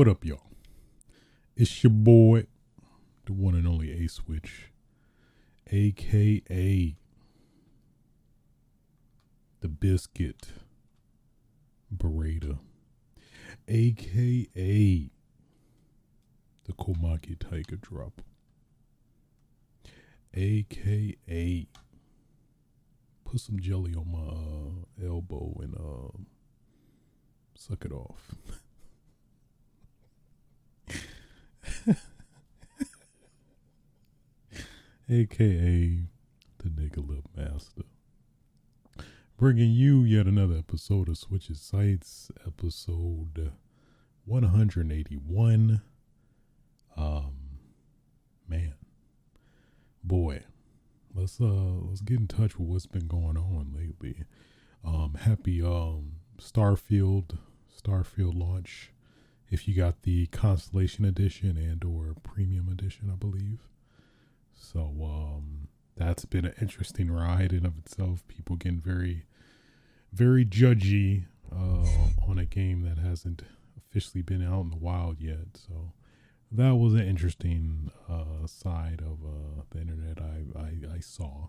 What up, y'all? It's your boy, the one and only A Switch, aka the Biscuit Beretta, aka the Komaki Tiger Drop, aka put some jelly on my uh, elbow and uh, suck it off. aka the nigga master. Bringing you yet another episode of Switch's Sights, episode 181. Um, man, boy, let's uh let's get in touch with what's been going on lately. Um, happy um Starfield Starfield launch. If you got the Constellation Edition and or Premium Edition, I believe. So um, that's been an interesting ride in of itself. People getting very, very judgy uh, on a game that hasn't officially been out in the wild yet. So that was an interesting uh, side of uh, the internet I, I, I saw.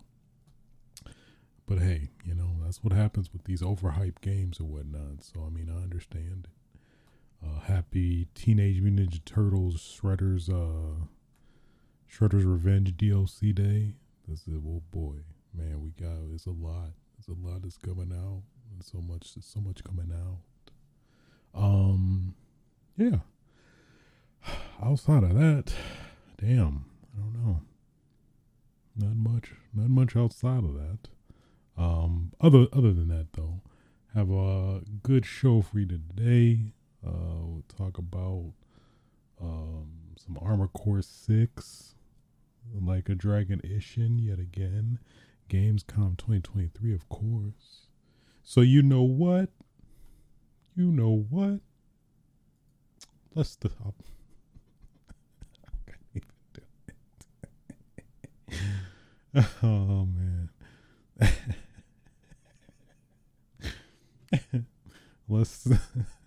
But hey, you know that's what happens with these overhyped games or whatnot. So I mean, I understand. Uh, happy Teenage Mutant Ninja Turtles Shredder's uh, Shredder's Revenge DLC day. This is oh boy, man, we got it's a lot. It's a lot that's coming out. And so much, so much coming out. Um, yeah. Outside of that, damn, I don't know. Not much, not much outside of that. Um, other other than that though, have a good show for you today. Uh, we'll talk about um some Armor Core Six, like a Dragon Ishin yet again. Gamescom 2023, of course. So you know what? You know what? Let's stop. oh man. Let's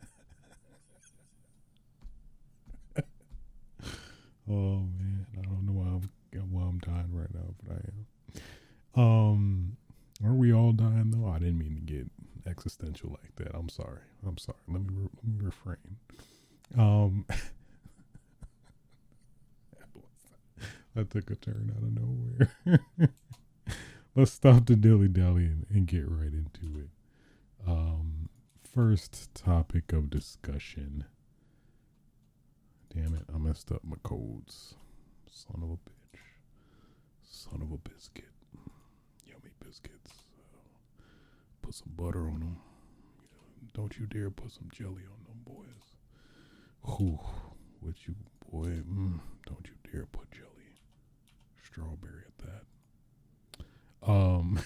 Oh man, I don't know why I'm why I'm dying right now, but I am. Um, are we all dying though? I didn't mean to get existential like that. I'm sorry. I'm sorry. Let me re- let me refrain. Um, that took a turn out of nowhere. Let's stop the dilly dally and, and get right into it. Um, first topic of discussion. Damn it, I messed up my codes. Son of a bitch. Son of a biscuit. Yummy biscuits. Uh, put some butter on them. Don't you dare put some jelly on them, boys. Whew. What you, boy, mm, don't you dare put jelly. Strawberry at that. Um.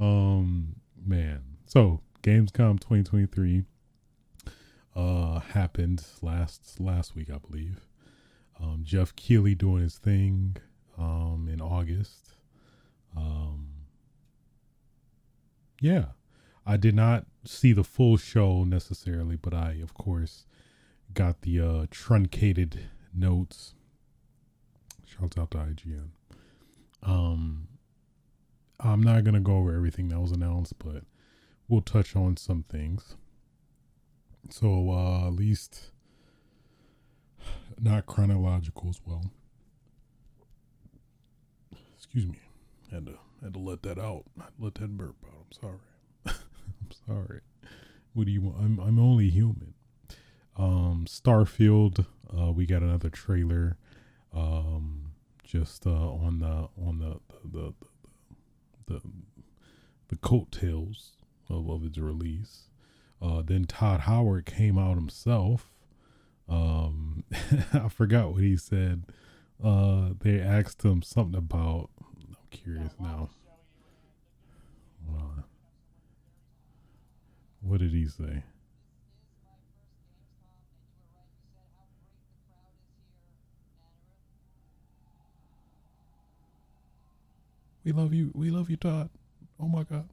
um, man. So, Gamescom 2023 uh happened last last week, I believe. Um, Geoff Keighley doing his thing um in August. Um yeah. I did not see the full show necessarily, but I of course got the uh truncated notes. Shout out to IGN. Um I'm not gonna go over everything that was announced, but we'll touch on some things. So, uh, at least not chronological as well. Excuse me. Had to had to let that out. Let that burp out. I'm sorry. I'm sorry. What do you want? I'm I'm only human. Um, Starfield. Uh, we got another trailer. Um, just uh, on the on the the the, the, the coattails of, of its release. Uh, then Todd Howard came out himself. Um, I forgot what he said. Uh, they asked him something about. I'm curious now. Uh, what did he say? We love you. We love you, Todd. Oh my God.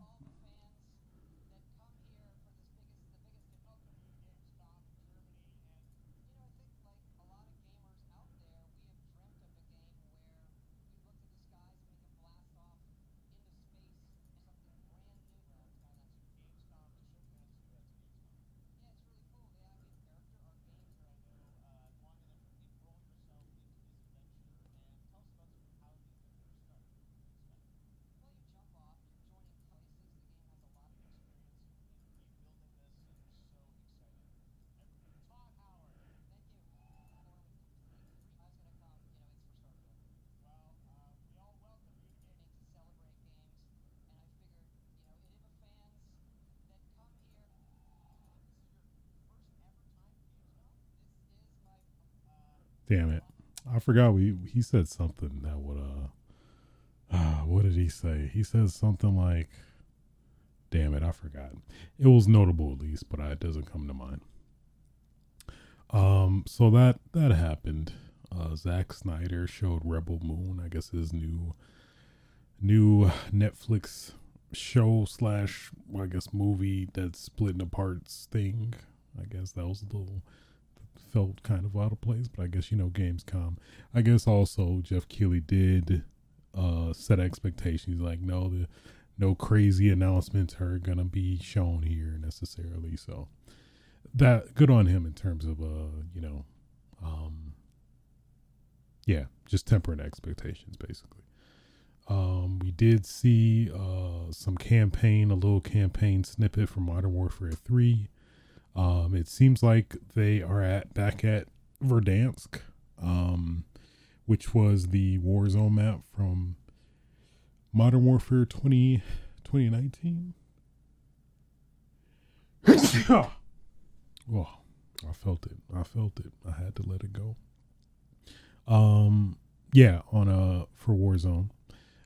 Damn it. I forgot we he said something that would uh, uh what did he say? He said something like damn it, I forgot. It was notable at least, but it doesn't come to mind. Um so that that happened. Uh Zack Snyder showed Rebel Moon, I guess his new new Netflix show slash well, I guess movie that's split into parts thing. I guess that was a little felt kind of out of place, but I guess you know Gamescom. I guess also Geoff Keighley did uh, set expectations. Like no, the no crazy announcements are gonna be shown here necessarily. So that good on him in terms of uh you know um yeah just tempering expectations basically. Um, we did see uh, some campaign, a little campaign snippet from Modern Warfare 3. Um, it seems like they are at back at Verdansk, um, which was the Warzone map from Modern Warfare 20, 2019. oh, I felt it. I felt it. I had to let it go. Um, yeah, on a uh, for Warzone.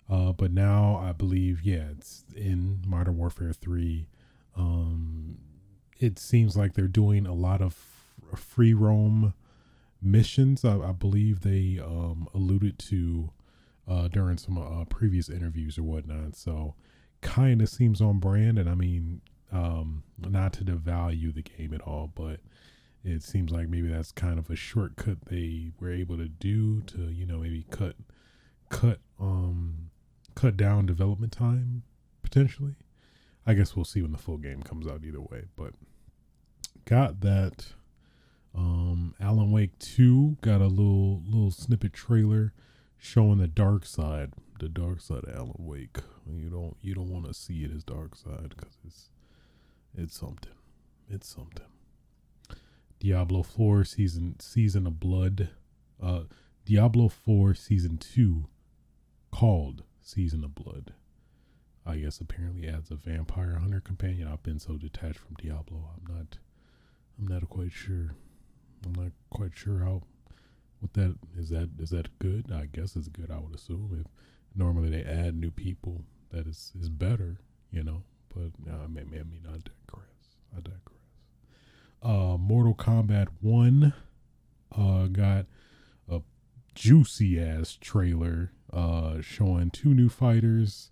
Uh, but now I believe, yeah, it's in Modern Warfare 3. Um, it seems like they're doing a lot of free roam missions. I, I believe they um, alluded to uh, during some uh, previous interviews or whatnot. So, kind of seems on brand. And I mean, um, not to devalue the game at all, but it seems like maybe that's kind of a shortcut they were able to do to you know maybe cut cut um cut down development time potentially. I guess we'll see when the full game comes out either way, but got that. Um, Alan Wake Two got a little little snippet trailer showing the dark side, the dark side of Alan Wake. You don't you don't want to see it as dark side because it's it's something. It's something. Diablo Four season season of blood. Uh, Diablo Four season two, called Season of Blood. I guess apparently adds a vampire hunter companion. I've been so detached from Diablo. I'm not I'm not quite sure. I'm not quite sure how what that is that is that good? I guess it's good. I would assume if normally they add new people, that is is better, you know. But uh, maybe I mean I digress. I digress. Uh, Mortal Kombat One uh, got a juicy ass trailer uh, showing two new fighters.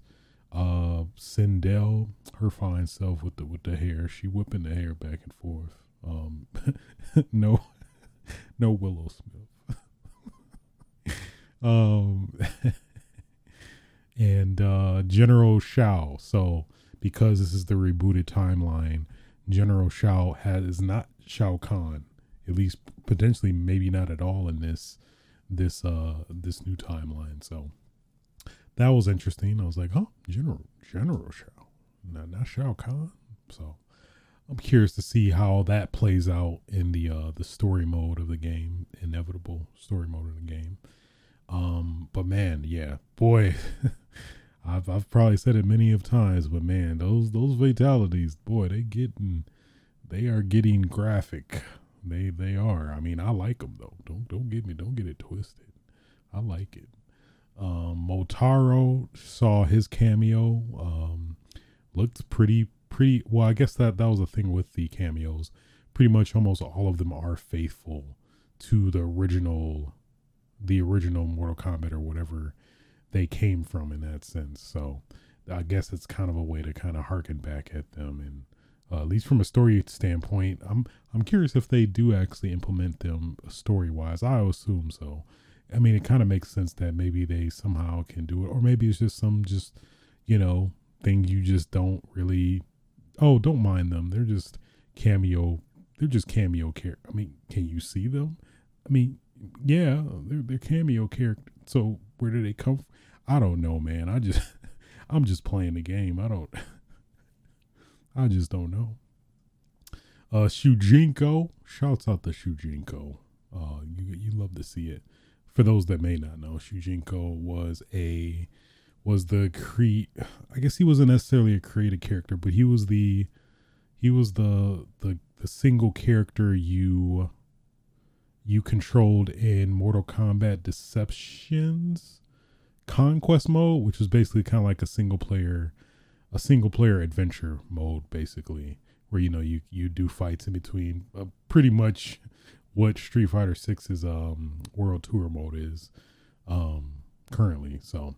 Uh, Sindel, her fine self with the with the hair, she whipping the hair back and forth. Um, no, no Willow Smith. um, and uh, General Shao. So because this is the rebooted timeline, General Shao has is not Shao Kahn. At least potentially, maybe not at all in this this uh this new timeline. So that was interesting. I was like, oh, General General Shao, not not Shao Kahn. So I'm curious to see how that plays out in the uh, the story mode of the game, inevitable story mode of the game. Um, but man, yeah, boy, I've I've probably said it many of times, but man, those those fatalities, boy, they getting they are getting graphic. They they are. I mean, I like them though. Don't don't get me don't get it twisted. I like it. Um, Motaro saw his cameo. Um, looked pretty pretty well. I guess that that was the thing with the cameos. Pretty much, almost all of them are faithful to the original, the original Mortal Kombat or whatever they came from in that sense. So I guess it's kind of a way to kind of harken back at them and uh, at least from a story standpoint, I'm I'm curious if they do actually implement them story wise. I assume so. I mean, it kind of makes sense that maybe they somehow can do it, or maybe it's just some just you know thing you just don't really. Oh, don't mind them. They're just cameo. They're just cameo character. I mean, can you see them? I mean, yeah, they're they're cameo character. So where do they come? From? I don't know, man. I just I'm just playing the game. I don't. I just don't know. Uh, Shujinko, shouts out to Shujinko. Uh, you you love to see it. For those that may not know, Shujinko was a was the create. I guess he wasn't necessarily a created character, but he was the he was the the the single character you you controlled in Mortal Kombat Deceptions Conquest mode, which was basically kind of like a single player a single player adventure mode basically where you know you you do fights in between uh, pretty much what Street Fighter 6's um world tour mode is um currently so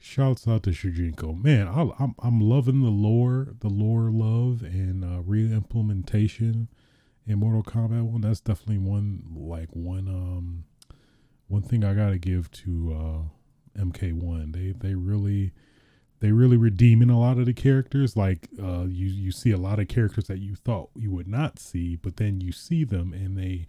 shouts out to Shujinko. Man I, am I'm, I'm loving the lore the lore love and uh re-implementation in Mortal Kombat one. That's definitely one like one um one thing I gotta give to uh MK1 they they really they really redeeming a lot of the characters. Like uh, you you see a lot of characters that you thought you would not see, but then you see them and they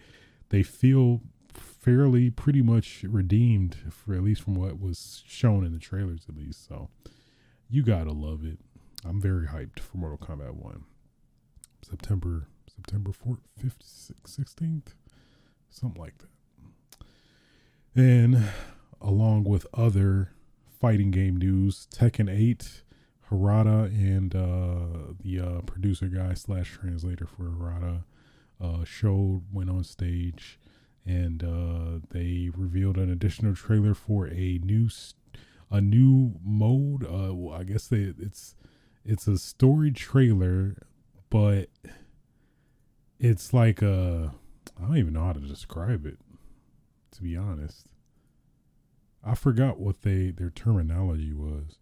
they feel fairly pretty much redeemed for at least from what was shown in the trailers at least. So you gotta love it. I'm very hyped for Mortal Kombat One. September September 4th, 5th, 16th, something like that. And along with other fighting game news, Tekken 8, Harada and uh, the uh, producer guy slash translator for Harada uh, showed, went on stage, and uh, they revealed an additional trailer for a new a new mode. Uh, well, I guess they, it's it's a story trailer, but it's like a I don't even know how to describe it. To be honest, I forgot what they their terminology was.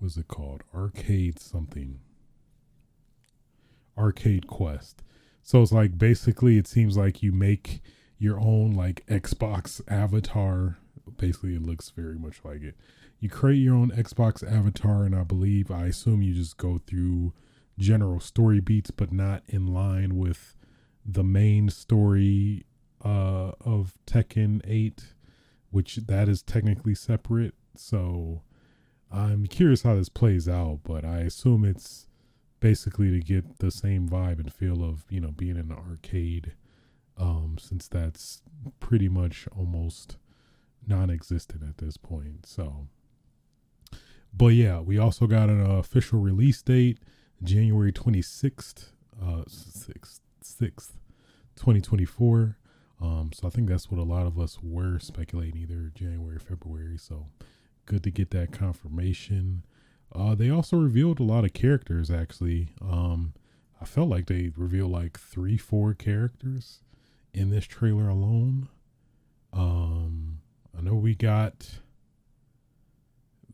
Was it called arcade something? Arcade Quest. So it's like basically it seems like you make your own like Xbox avatar. Basically, it looks very much like it. You create your own Xbox avatar, and I believe I assume you just go through general story beats, but not in line with the main story uh, of Tekken 8, which that is technically separate. So I'm curious how this plays out, but I assume it's basically to get the same vibe and feel of, you know, being in an arcade, um, since that's pretty much almost non existent at this point. So, but yeah, we also got an official release date, January 26th, uh, 6th, 6th, 2024. Um, so I think that's what a lot of us were speculating, either January, February. So good to get that confirmation. Uh, they also revealed a lot of characters. Actually, um, I felt like they revealed like three, four characters in this trailer alone. Um, I know we got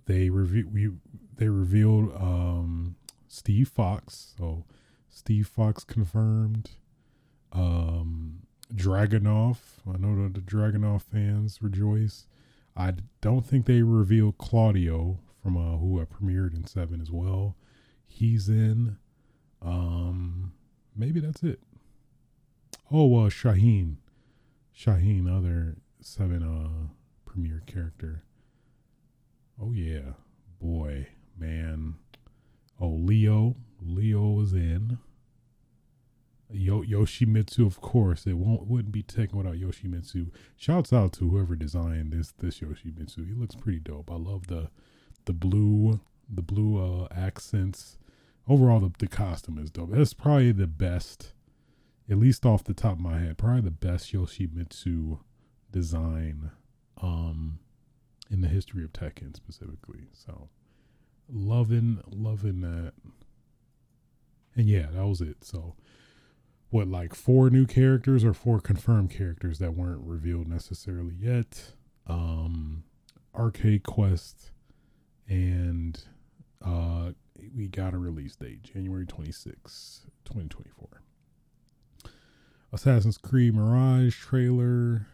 they review we they revealed um Steve Fox. So Steve Fox confirmed. Um, Dragunov. I know that the Dragunov fans rejoice. I don't think they revealed Claudio from uh, who I premiered in seven as well. He's in. Um, maybe that's it. Oh, uh, Shaheen, Shaheen, other seven uh premiere character. Oh yeah, boy, man. Oh, Leo, Leo is in. Yo- Yoshimitsu, of course, it won't wouldn't be Tekken without Yoshimitsu. Shouts out to whoever designed this this Yoshimitsu. He looks pretty dope. I love the the blue the blue uh, accents. Overall, the the costume is dope. That's probably the best, at least off the top of my head, probably the best Yoshimitsu design um in the history of Tekken specifically. So loving loving that. And yeah, that was it. So what like four new characters or four confirmed characters that weren't revealed necessarily yet. um, Arcade Quest, and uh, we got a release date, January 26, 2024. Assassin's Creed Mirage trailer,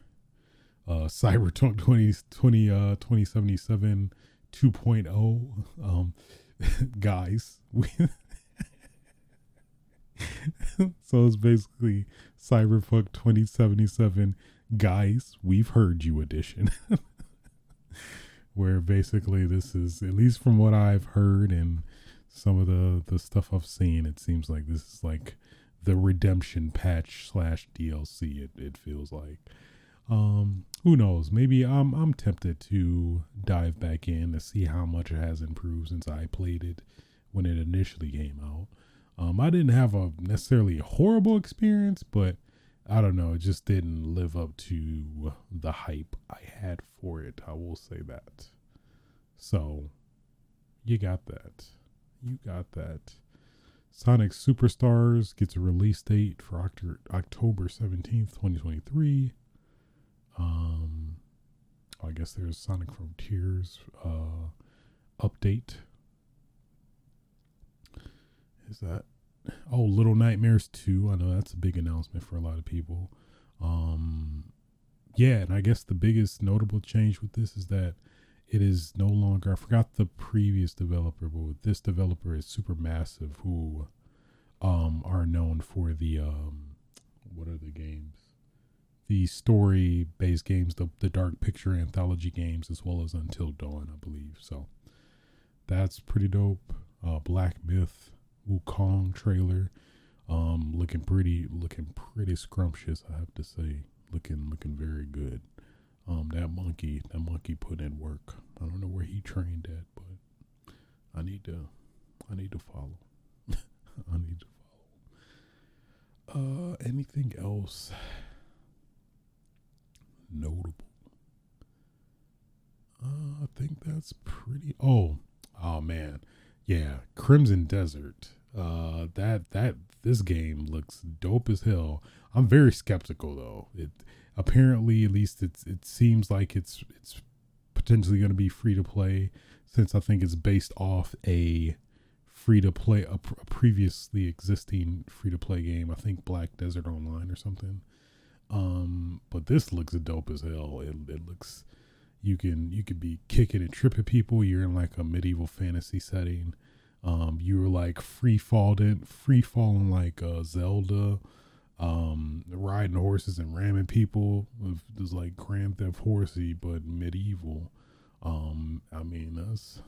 uh, Cyberpunk 20, 20, uh, 2077 2.0. Um, guys, we so it's basically Cyberpunk 2077 guys, we've heard you edition. Where basically this is at least from what I've heard and some of the the stuff I've seen, it seems like this is like the redemption patch slash DLC. It it feels like. Um, who knows? Maybe I'm I'm tempted to dive back in to see how much it has improved since I played it when it initially came out. Um, I didn't have a necessarily horrible experience, but I don't know, it just didn't live up to the hype I had for it. I will say that. So, you got that. You got that. Sonic Superstars gets a release date for October October 17th, 2023. Um, I guess there's Sonic Frontiers uh, update. Is that oh Little Nightmares 2? I know that's a big announcement for a lot of people. Um, yeah, and I guess the biggest notable change with this is that it is no longer I forgot the previous developer, but this developer is Supermassive, who um are known for the um what are the games? the story based games, the, the Dark Picture anthology games, as well as Until Dawn, I believe. So that's pretty dope. Uh, Black Myth, Wukong trailer. Um, looking pretty, looking pretty scrumptious, I have to say. Looking, looking very good. Um, that monkey, that monkey put in work. I don't know where he trained at, but I need to, I need to follow. I need to follow. Uh, anything else? notable. Uh, I think that's pretty. Oh, oh man, yeah, Crimson Desert. Uh, that that this game looks dope as hell. I'm very skeptical though. It apparently, at least it's it seems like it's it's potentially going to be free to play, since I think it's based off a free to play a, a previously existing free to play game. I think Black Desert Online or something. Um, but this looks dope as hell. It, it looks you can you could be kicking and tripping people. You're in like a medieval fantasy setting. Um, you're like free falling, free falling like uh, Zelda, um, riding horses and ramming people. It's like Grand Theft Horsey, but medieval. Um, I mean that's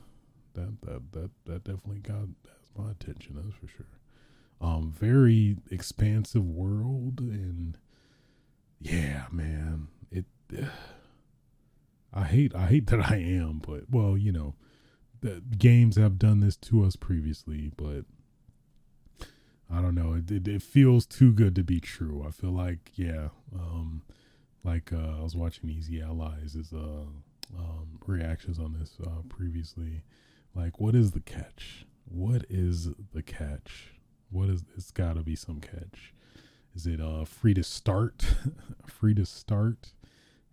that that that that definitely got that's my attention. That's for sure. Um, very expansive world and yeah, man. It. Uh, I hate. I hate that I am, but well, you know, the games have done this to us previously, but I don't know. It, it, it feels too good to be true. I feel like yeah, um, like uh, I was watching Easy Allies' uh, um, reactions on this uh, previously. Like, what is the catch? What is the catch? What is? It's got to be some catch is it uh free to start free to start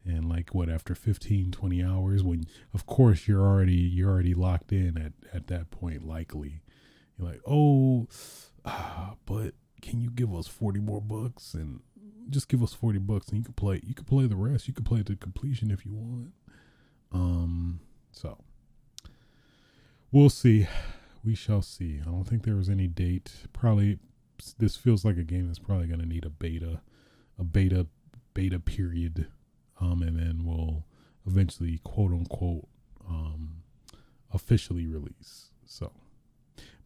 and like what after 15 20 hours when of course you're already you're already locked in at at that point likely. You're like oh ah, but can you give us 40 more bucks? And just give us 40 bucks and you can play you can play the rest. You can play to completion if you want. Um so we'll see. We shall see. I don't think there was any date. Probably this feels like a game that's probably going to need a beta, a beta, beta period, um, and then we'll eventually quote unquote um, officially release. So,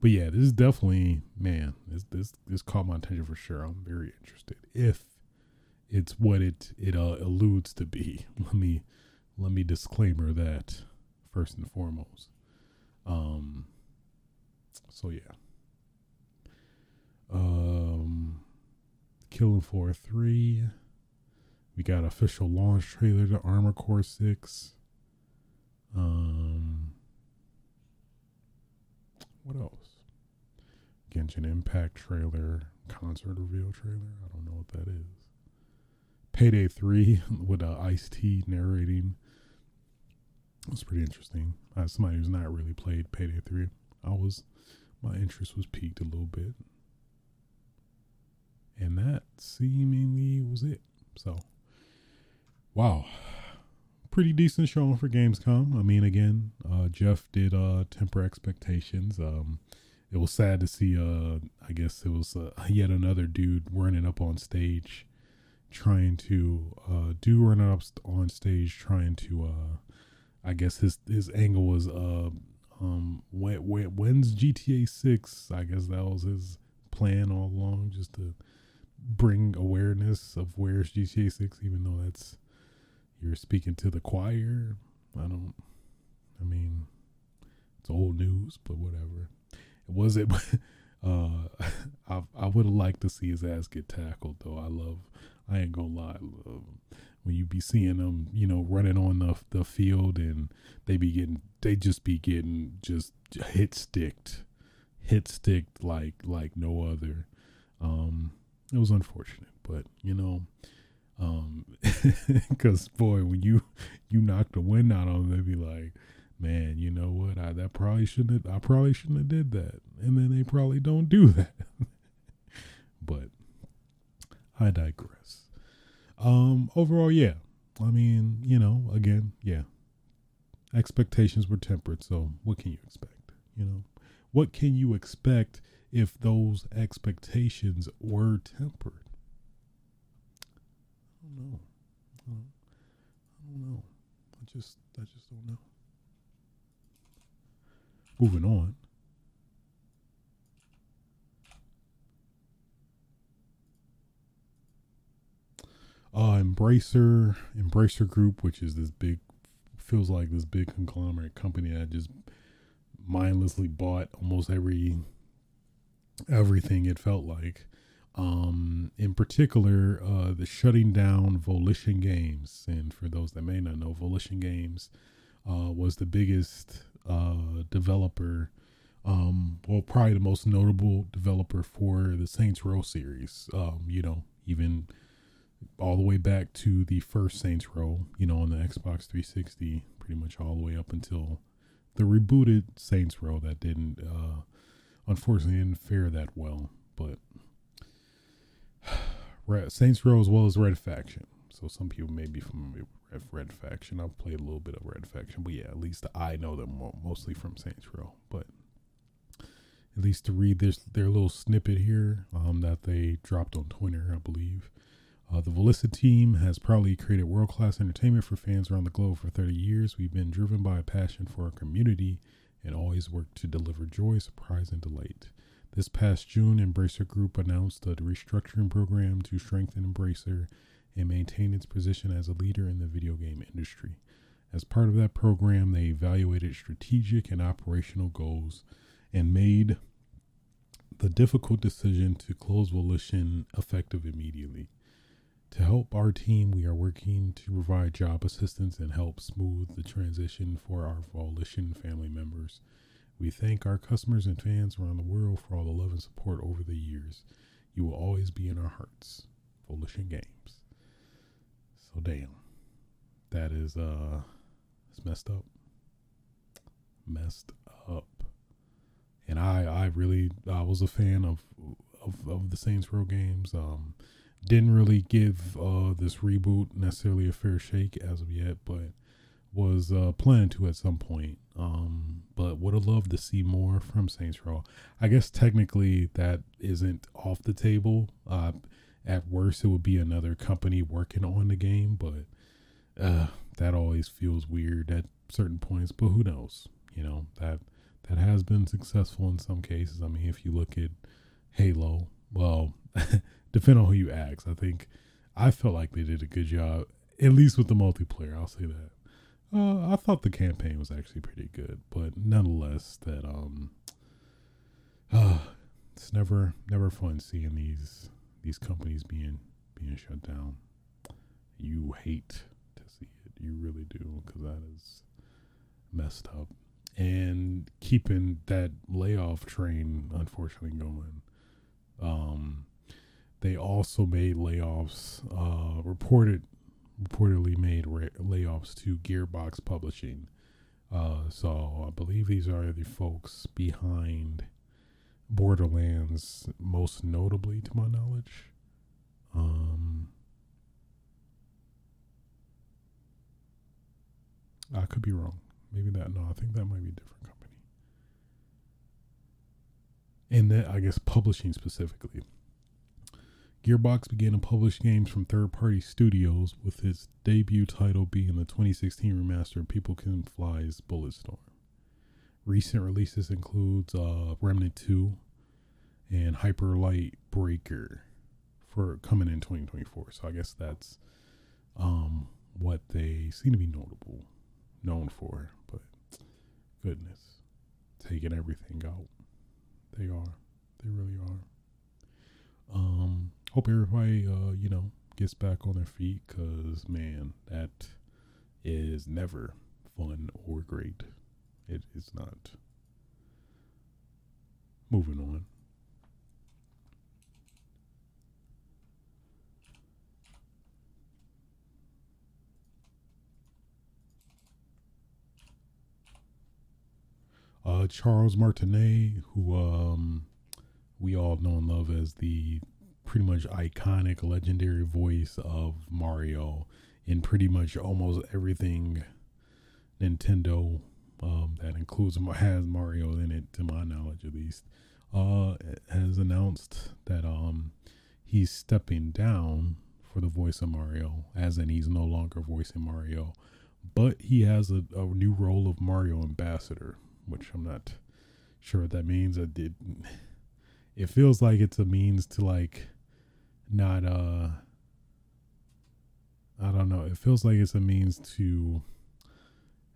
but yeah, this is definitely man. This this this caught my attention for sure. I'm very interested if it's what it it uh, alludes to be. Let me let me disclaimer that first and foremost. Um. So yeah. Um, Killing Floor 3. We got official launch trailer to Armor Core 6. Um, what else? Genshin Impact trailer, concert reveal trailer. I don't know what that is. Payday 3 with uh, Ice T narrating It's pretty interesting. As somebody who's not really played Payday 3, I was my interest was piqued a little bit. And that seemingly was it. So, wow. Pretty decent showing for Gamescom. I mean, again, uh, Geoff did uh, temper expectations. Um, it was sad to see, uh, I guess it was uh, yet another dude running up on stage trying to uh, do running up on stage trying to uh, I guess his his angle was uh um when, when when's GTA six? I guess that was his plan all along, just to bring awareness of where's GTA six, even though that's you're speaking to the choir. I don't. I mean, it's old news, but whatever. It was it. Uh, I I would have liked to see his ass get tackled though. I love. I ain't gonna lie. when you be seeing them, you know, running on the the field and they be getting, they just be getting just hit sticked, hit sticked like like no other. Um, it was unfortunate, but you know, um, because boy, when you you knock the wind out of them, they be like, man, you know what? I that probably shouldn't. Have, I probably shouldn't have did that, and then they probably don't do that. but I digress. Um, overall, yeah. I mean, you know, again, yeah. Expectations were tempered, so what can you expect? You know, what can you expect if those expectations were tempered? I don't know. I don't know. I just, I just don't know. Moving on. Uh, Embracer, Embracer Group, which is this big, feels like this big conglomerate company that just mindlessly bought almost every everything it felt like. Um, in particular, uh, the shutting down Volition Games, and for those that may not know, Volition Games uh, was the biggest uh, developer, um, well, probably the most notable developer for the Saints Row series. Um, you know, even all the way back to the first Saints Row, you know, on the Xbox 360, pretty much all the way up until the rebooted Saints Row that didn't, uh, unfortunately, didn't fare that well. But Saints Row as well as Red Faction. So some people may be familiar with Red Faction. I've played a little bit of Red Faction, but yeah, at least I know them mostly from Saints Row. But at least to read this their little snippet here um, that they dropped on Twitter, I believe. Uh, the Volition team has proudly created world class entertainment for fans around the globe for 30 years. We've been driven by a passion for our community and always worked to deliver joy, surprise, and delight. This past June, Embracer Group announced a restructuring program to strengthen Embracer and maintain its position as a leader in the video game industry. As part of that program, they evaluated strategic and operational goals and made the difficult decision to close Volition effective immediately. To help our team, we are working to provide job assistance and help smooth the transition for our Volition family members. We thank our customers and fans around the world for all the love and support over the years. You will always be in our hearts. Volition Games. So damn. That is uh it's messed up. Messed up. And I I really I was a fan of of, of the Saints Row games. Um didn't really give uh, this reboot necessarily a fair shake as of yet, but was uh, planning to at some point. Um, but would have loved to see more from Saints Row. I guess technically that isn't off the table. Uh, at worst, it would be another company working on the game, but uh, that always feels weird at certain points. But who knows? You know that that has been successful in some cases. I mean, if you look at Halo, well, depend on who you ask. I think I felt like they did a good job, at least with the multiplayer. I'll say that. Uh, I thought the campaign was actually pretty good, but nonetheless, that um, uh, it's never never fun seeing these these companies being being shut down. You hate to see it, you really do, because that is messed up. And keeping that layoff train, unfortunately, going. Um, they also made layoffs, uh, reported reportedly made layoffs to Gearbox Publishing, Uh, so I believe these are the folks behind Borderlands, most notably to my knowledge. Um, I could be wrong. Maybe that. No, I think that might be a different company. And that, I guess, publishing specifically. Gearbox began to publish games from third party studios, with its debut title being the 2016 remaster People Can Fly's Bulletstorm. Recent releases includes uh, Remnant 2 and Hyper Light Breaker for coming in 2024. So I guess that's um, what they seem to be notable, known for. But goodness, taking everything out. They are. They really are. Um, hope everybody, uh, you know, gets back on their feet because, man, that is never fun or great. It is not. Moving on. Uh, Charles Martinet, who um, we all know and love as the pretty much iconic, legendary voice of Mario in pretty much almost everything Nintendo um, that includes has Mario in it, to my knowledge at least, uh, has announced that um, he's stepping down for the voice of Mario, as in he's no longer voicing Mario, but he has a, a new role of Mario ambassador, which I'm not sure what that means. I did. It feels like it's a means to like not uh I don't know. It feels like it's a means to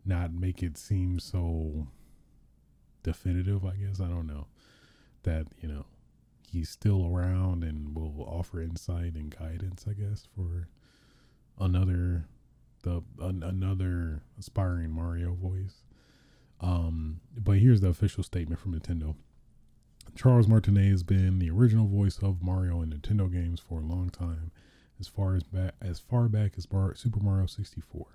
not make it seem so definitive, I guess. I don't know. That, you know, he's still around and will offer insight and guidance, I guess, for another the an, another aspiring Mario voice. Um, but here's the official statement from Nintendo. Charles Martinet has been the original voice of Mario in Nintendo games for a long time, as far as back as far back as Bar- Super Mario 64.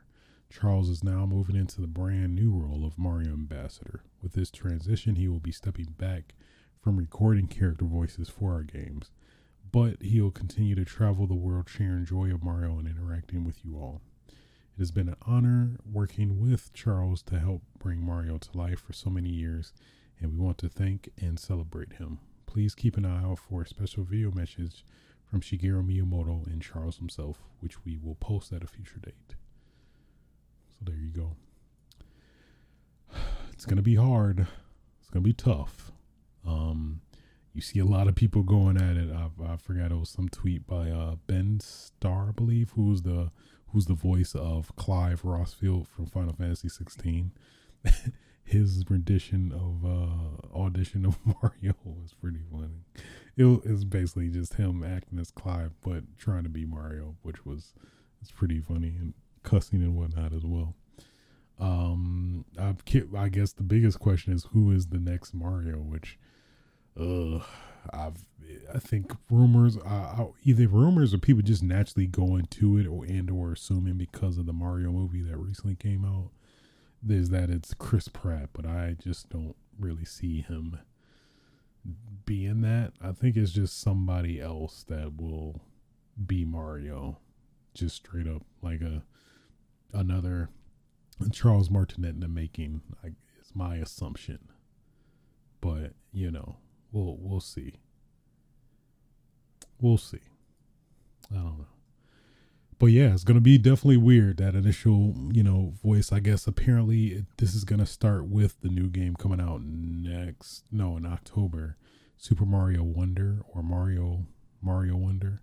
Charles is now moving into the brand new role of Mario Ambassador. With this transition, he will be stepping back from recording character voices for our games, but he'll continue to travel the world sharing joy of Mario and interacting with you all. It has been an honor working with Charles to help bring Mario to life for so many years, and we want to thank and celebrate him. Please keep an eye out for a special video message from Shigeru Miyamoto and Charles himself, which we will post at a future date. So there you go. It's gonna be hard. It's gonna be tough. Um, you see a lot of people going at it. I, I forgot it was some tweet by uh, Ben Starr, I believe, who's the who's the voice of Clive Rosfield from Final Fantasy 16. His rendition of uh, audition of Mario was pretty funny. It was basically just him acting as Clive, but trying to be Mario, which was it's pretty funny and cussing and whatnot as well. Um, I've, I guess the biggest question is who is the next Mario, which, uh, I've I think rumors, uh, either rumors or people just naturally going to it, or and or assuming because of the Mario movie that recently came out, is that it's Chris Pratt, but I just don't really see him being that. I think it's just somebody else that will be Mario, just straight up like a another Charles Martinet in the making. I, is my assumption, but you know, we'll we'll see. We'll see. I don't know. But yeah, it's to be definitely weird that initial, you know, voice. I guess apparently it, this is to start with the new game coming out next, no, in October, Super Mario Wonder or Mario Mario Wonder.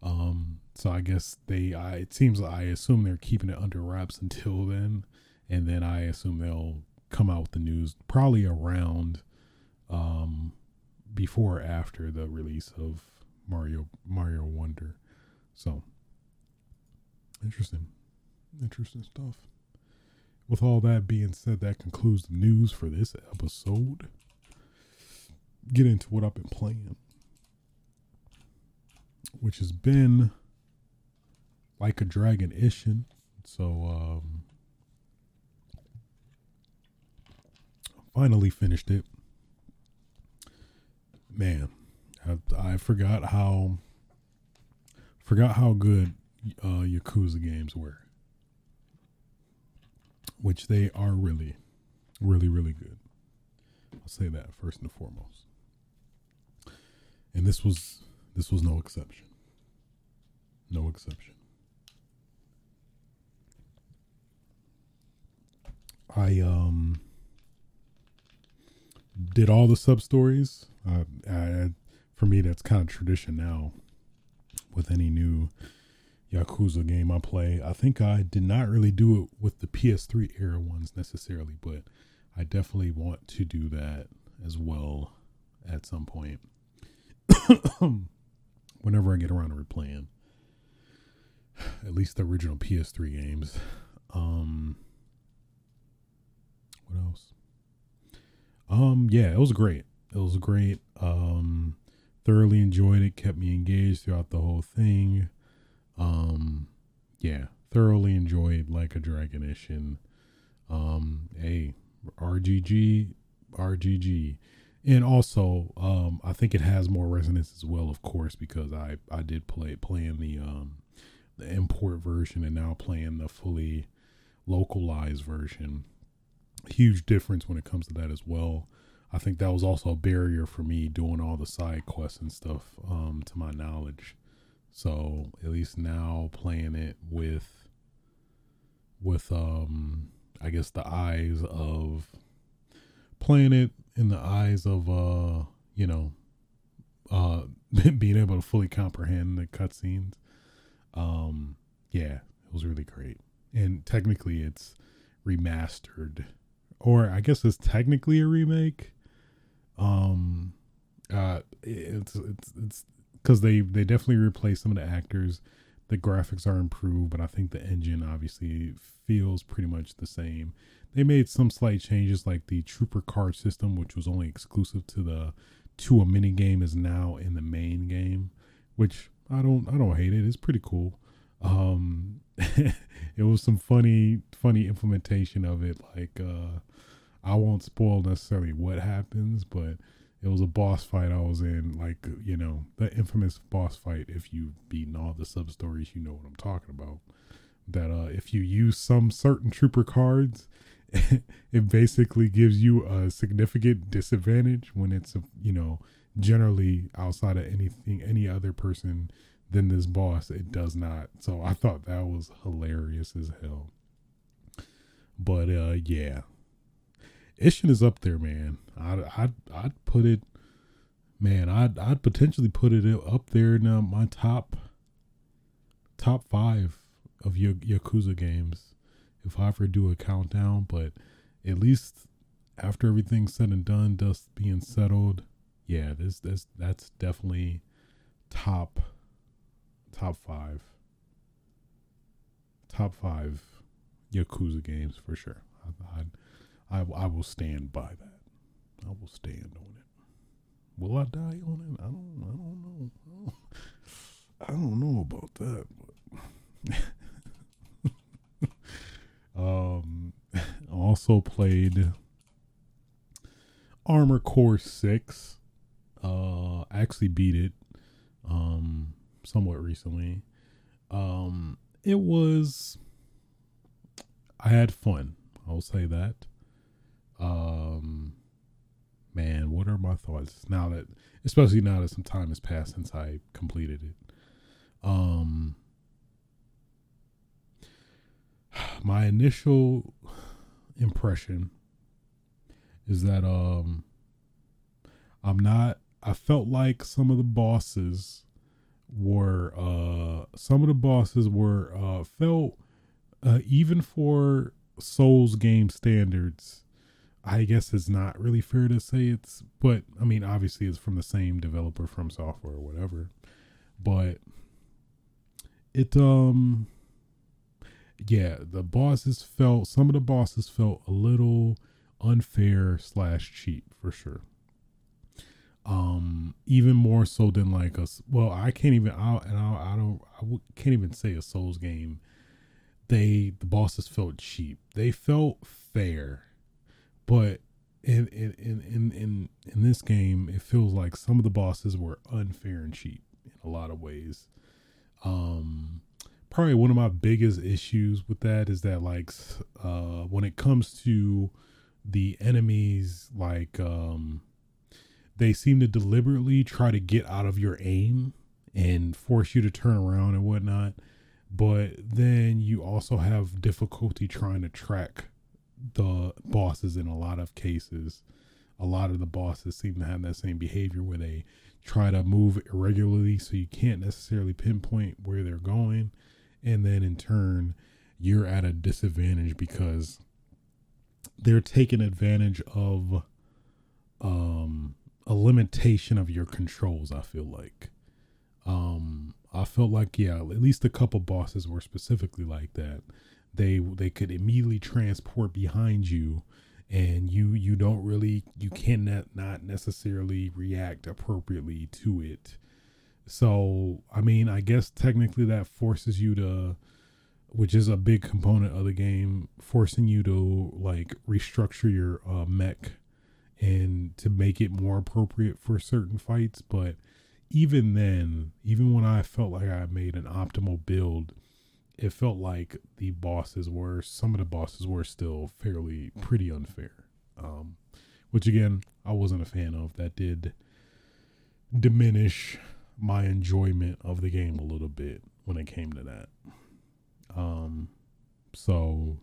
Um, so I guess they, I it seems I assume they're keeping it under wraps until then, and then I assume they'll come out with the news probably around, um, before or after the release of Mario Mario Wonder. So interesting. Interesting stuff. With all that being said, that concludes the news for this episode. Get into what I've been playing. Which has been Like a Dragon Ishin. So um finally finished it. Man, I, I forgot how forgot how good uh, Yakuza games were, which they are really, really, really good. I'll say that first and foremost. And this was this was no exception. No exception. I um did all the sub stories. Uh, I, for me, that's kind of tradition now. With any new Yakuza game I play, I think I did not really do it with the PS3 era ones necessarily, but I definitely want to do that as well at some point. Whenever I get around to replaying, at least the original PS3 games. Um, what else? Um, yeah, it was great. It was great. Um, thoroughly enjoyed it. Kept me engaged throughout the whole thing. Um, yeah, thoroughly enjoyed Like a Dragon Ishin. Um, a RGG, RGG, and also um, I think it has more resonance as well, of course, because I I did play playing the um the import version and now playing the fully localized version huge difference when it comes to that as well. I think that was also a barrier for me doing all the side quests and stuff, um, to my knowledge. So at least now playing it with, with um, I guess the eyes of playing it in the eyes of uh, you know, uh, being able to fully comprehend the cutscenes. Um, yeah, it was really great, and technically it's remastered or I guess it's technically a remake. Um, uh, it's it's it's because they they definitely replaced some of the actors. The graphics are improved, but I think the engine obviously feels pretty much the same. They made some slight changes, like the trooper card system, which was only exclusive to the to a mini game, is now in the main game, which I don't I don't hate it. It's pretty cool. Um, it was some funny funny implementation of it, like uh, I won't spoil necessarily what happens, but it was a boss fight I was in, like you know the infamous boss fight. If you've beaten all the sub stories, you know what I'm talking about. That uh, if you use some certain trooper cards, it basically gives you a significant disadvantage when it's you know generally outside of anything any other person than this boss. It does not. So I thought that was hilarious as hell. But uh, yeah, Ishin is up there, man. I'd I'd, I'd put it, man. I'd I'd potentially put it up there in uh, my top top five of y- Yakuza games if I ever do a countdown. But at least after everything's said and done, dust being settled, yeah, this this that's definitely top top five top five Yakuza games for sure. I, I'd I, I will stand by that. I will stand on it. Will I die on it? I don't. I don't know. I don't know about that. But um, also played Armored Core Six. Uh, actually beat it. Um, somewhat recently. Um, it was. I had fun. I'll say that. Um, man, what are my thoughts now that, especially now that some time has passed since I completed it? Um, my initial impression is that um, I'm not. I felt like some of the bosses were uh some of the bosses were uh felt uh even for souls game standards I guess it's not really fair to say it's, but I mean, obviously it's from the same developer from software or whatever, but it, um, yeah, the bosses felt, some of the bosses felt a little unfair slash cheap for sure. Um, even more so than like us. Well, I can't even, I, and I, I don't, I w- can't even say a Souls game. They, the bosses felt cheap. They felt fair but in in in in in this game, it feels like some of the bosses were unfair and cheap in a lot of ways. Um, probably one of my biggest issues with that is that like uh, when it comes to the enemies, like um, they seem to deliberately try to get out of your aim and force you to turn around and whatnot. But then you also have difficulty trying to track the bosses in a lot of cases. A lot of the bosses seem to have that same behavior where they try to move irregularly so you can't necessarily pinpoint where they're going. And then in turn, you're at a disadvantage because they're taking advantage of um, a limitation of your controls, I feel like. Um, I felt like yeah, at least a couple bosses were specifically like that they they could immediately transport behind you and you you don't really you cannot not necessarily react appropriately to it. So i mean i guess technically that forces you to which is a big component of the game forcing you to like restructure your uh, mech and to make it more appropriate for certain fights. But even then even when i felt like i made an optimal build it felt like the bosses were some of the bosses were still fairly pretty unfair. Um, which again, I wasn't a fan of. That did diminish my enjoyment of the game a little bit when it came to that. Um, so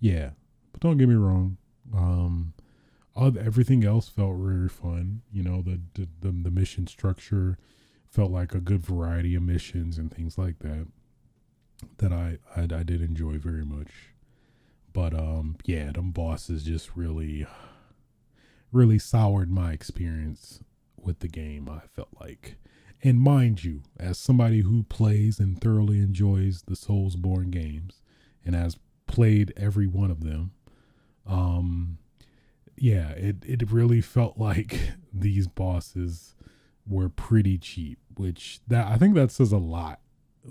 yeah, but don't get me wrong. Um, everything else felt really fun. You know, the, the the the mission structure felt like a good variety of missions and things like that that I, I I did enjoy very much. But um yeah, them bosses just really really soured my experience with the game, I felt like. And mind you, as somebody who plays and thoroughly enjoys the Soulsborne games and has played every one of them, um yeah, it, it really felt like these bosses were pretty cheap, which that I think that says a lot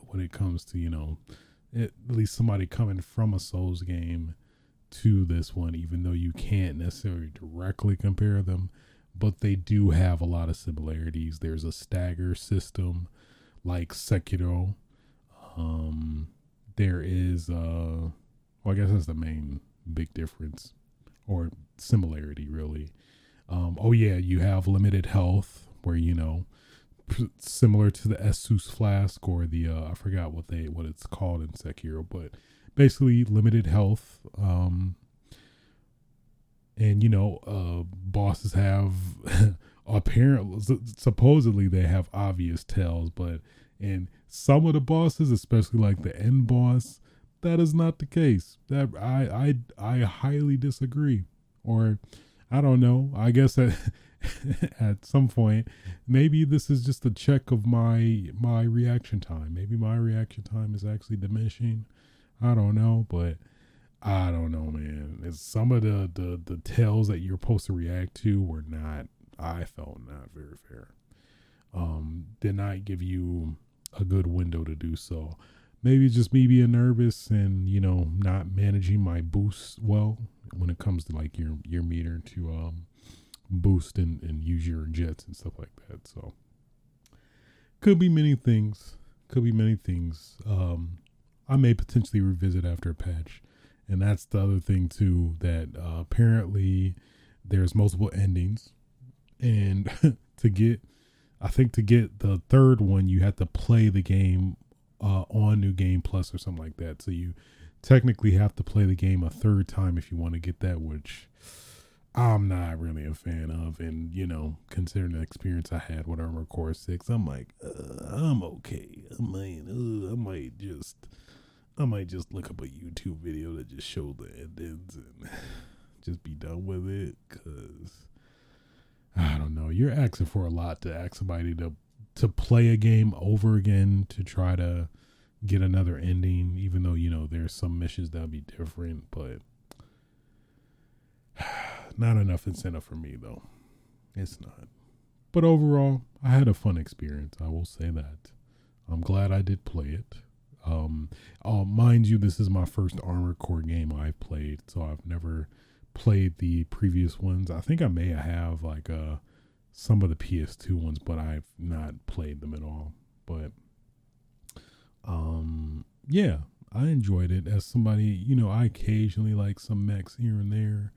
when it comes to you know at least somebody coming from a Souls game to this one, even though you can't necessarily directly compare them, but they do have a lot of similarities. There's a stagger system like Sekiro. Um, there is, uh, well, I guess that's the main big difference or similarity, really. Um, oh, yeah, you have limited health where, you know, similar to the Estus flask or the uh, I forgot what they what it's called in Sekiro, but basically limited health. Um, and you know, uh, bosses have apparently supposedly they have obvious tells, but in some of the bosses, especially like the end boss, that is not the case. That I I I highly disagree. Or I don't know. I guess that at some point. Maybe this is just a check of my my reaction time. Maybe my reaction time is actually diminishing. I don't know but i don't know man. It's some of the the the tells that you're supposed to react to were not i felt not very fair. Um did not give you a good window to do so. Maybe it's just me being nervous and you know not managing my boosts well when it comes to like your your meter to um boost and, and use your jets and stuff like that. So could be many things. Could be many things. Um, I may potentially revisit after a patch, and that's the other thing too. That uh, apparently there's multiple endings, and to get, I think to get the third one, you have to play the game uh, on New Game Plus or something like that. So you technically have to play the game a third time if you want to get that, which I'm not really a fan of. And, you know, considering the experience I had with Armored Core 6, I'm like, uh, I'm okay. I might, uh, I might just, I might just look up a YouTube video that just shows the endings and just be done with it. Cause I don't know. You're asking for a lot to ask somebody to, to play a game over again to try to get another ending, even though, you know, there's some missions that'll be different, but not enough incentive for me though. It's not. But overall, I had a fun experience. I will say that. I'm glad I did play it. Um, uh, mind you, this is my first Armored Core game I've played, so I've never played the previous ones. I think I may have like uh some of the PS2 ones, but I've not played them at all. But um yeah, I enjoyed it as somebody, you know, I occasionally like some mechs here and there.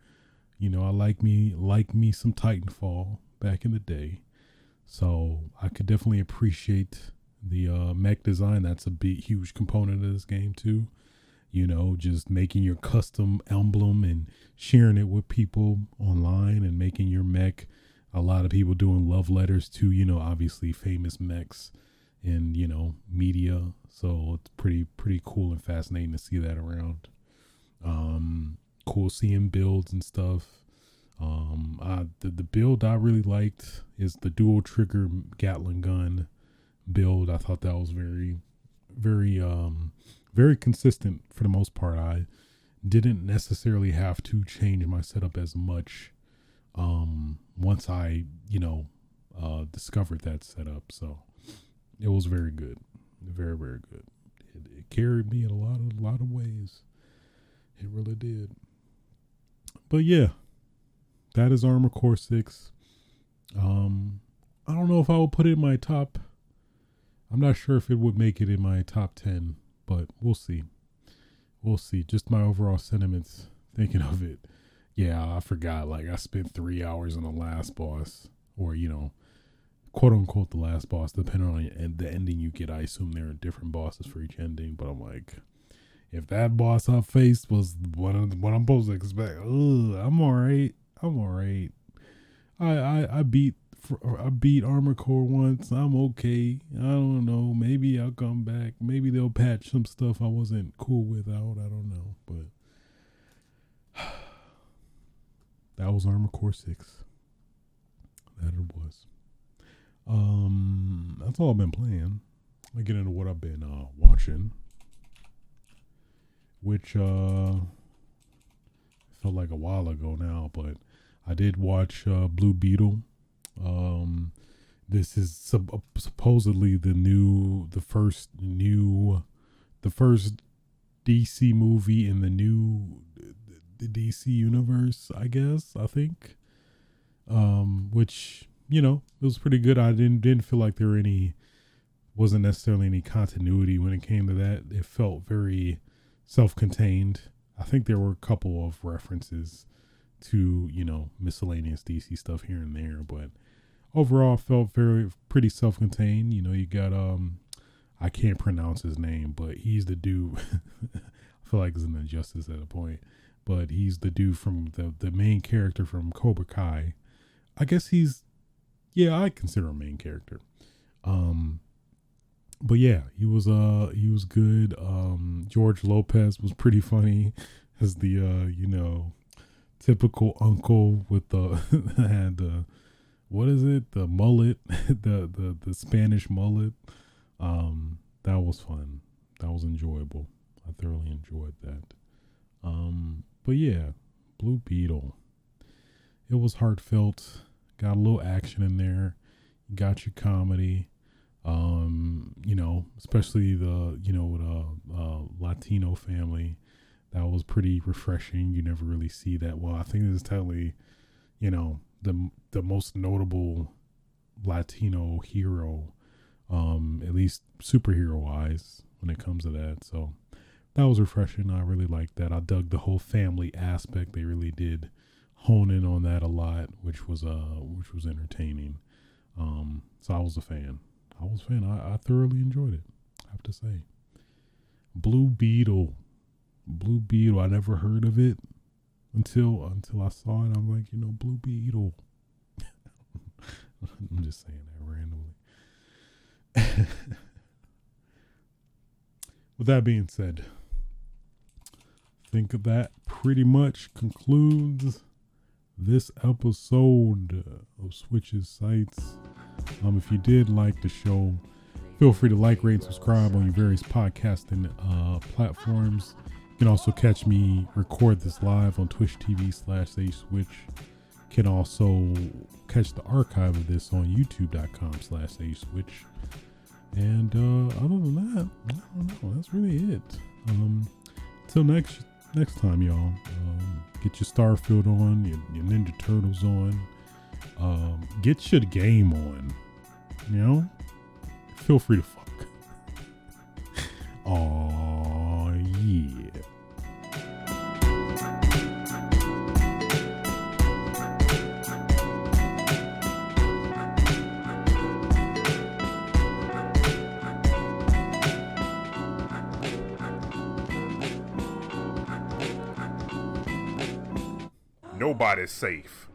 You know, I like me like me some Titanfall back in the day. So I could definitely appreciate the uh, mech design. That's a big, huge component of this game too. You know, just making your custom emblem and sharing it with people online and making your mech. A lot of people doing love letters to, you know, obviously famous mechs in, you know, media. So it's pretty, pretty cool and fascinating to see that around. Um, cool seeing builds and stuff. Um, I, the, the build I really liked is the dual trigger Gatling gun build. I thought that was very, very, um, very consistent for the most part. I didn't necessarily have to change my setup as much, um, once I, you know, uh, discovered that setup. So it was very good, very, very good. It, it carried me in a lot of, a lot of ways. It really did. But yeah, that is Armored Core 6. Um, I don't know if I will put it in my top. I'm not sure if it would make it in my top 10, but we'll see. We'll see. Just my overall sentiments thinking of it. Yeah, I forgot. Like, I spent three hours on the last boss, or, you know, quote unquote, the last boss, depending on the ending you get. I assume there are different bosses for each ending, but I'm like, if that boss I faced was what I'm, what I'm supposed to expect, ugh, I'm all right. I'm all right. I I I beat I beat Armored Core once. I'm okay. I don't know. Maybe I'll come back. Maybe they'll patch some stuff I wasn't cool with out. I don't know, but that was Armored Core Six. That it was. Um, that's all I've been playing. I get into what I've been uh, watching, which uh felt like a while ago now, but I did watch uh, Blue Beetle. Um, this is sub- supposedly the new, the first new, the first DC movie in the new the DC universe. I guess I think, um, which you know it was pretty good. I didn't didn't feel like there were any wasn't necessarily any continuity when it came to that. It felt very self-contained. I think there were a couple of references to you know miscellaneous DC stuff here and there, but overall felt very pretty self-contained. You know, you got um, I can't pronounce his name, but he's the dude. I feel like it's an injustice at a point, but he's the dude from the the main character from Cobra Kai. I guess he's, yeah, I consider a main character. Um, but yeah, he was uh he was good. Um, George Lopez was pretty funny as the uh you know typical uncle with the had the what is it the mullet the the the Spanish mullet. Um, that was fun. That was enjoyable. I thoroughly enjoyed that. Um, but yeah, Blue Beetle. It was heartfelt. Got a little action in there. Got your comedy um, you know, especially the you know the uh, Latino family. That was pretty refreshing. You never really see that. Well, I think this is totally, you know, the the most notable Latino hero, um, at least superhero wise, when it comes to that. So that was refreshing. I really liked that. I dug the whole family aspect. They really did hone in on that a lot, which was uh which was entertaining. Um, so I was a fan. I was a fan. I, I thoroughly enjoyed it. I have to say. Blue Beetle. Blue Beetle. I never heard of it until until I saw it. I'm like, you know, Blue Beetle. I'm just saying that randomly. With that being said, I think that pretty much concludes this episode of Switch's Sights. Um, if you did like the show, feel free to like, rate, and subscribe on your various podcasting uh, platforms. You can also catch me record this live on Twitch TV slash Switch. Can also catch the archive of this on YouTube.com slash Switch. And uh, other than that, I don't know. That's really it. Um, until next next time, y'all. Um, Get your Starfield on, your, your Ninja Turtles on. Um, get your game on. You know? Feel free to fuck. Oh yeah. Nobody's safe.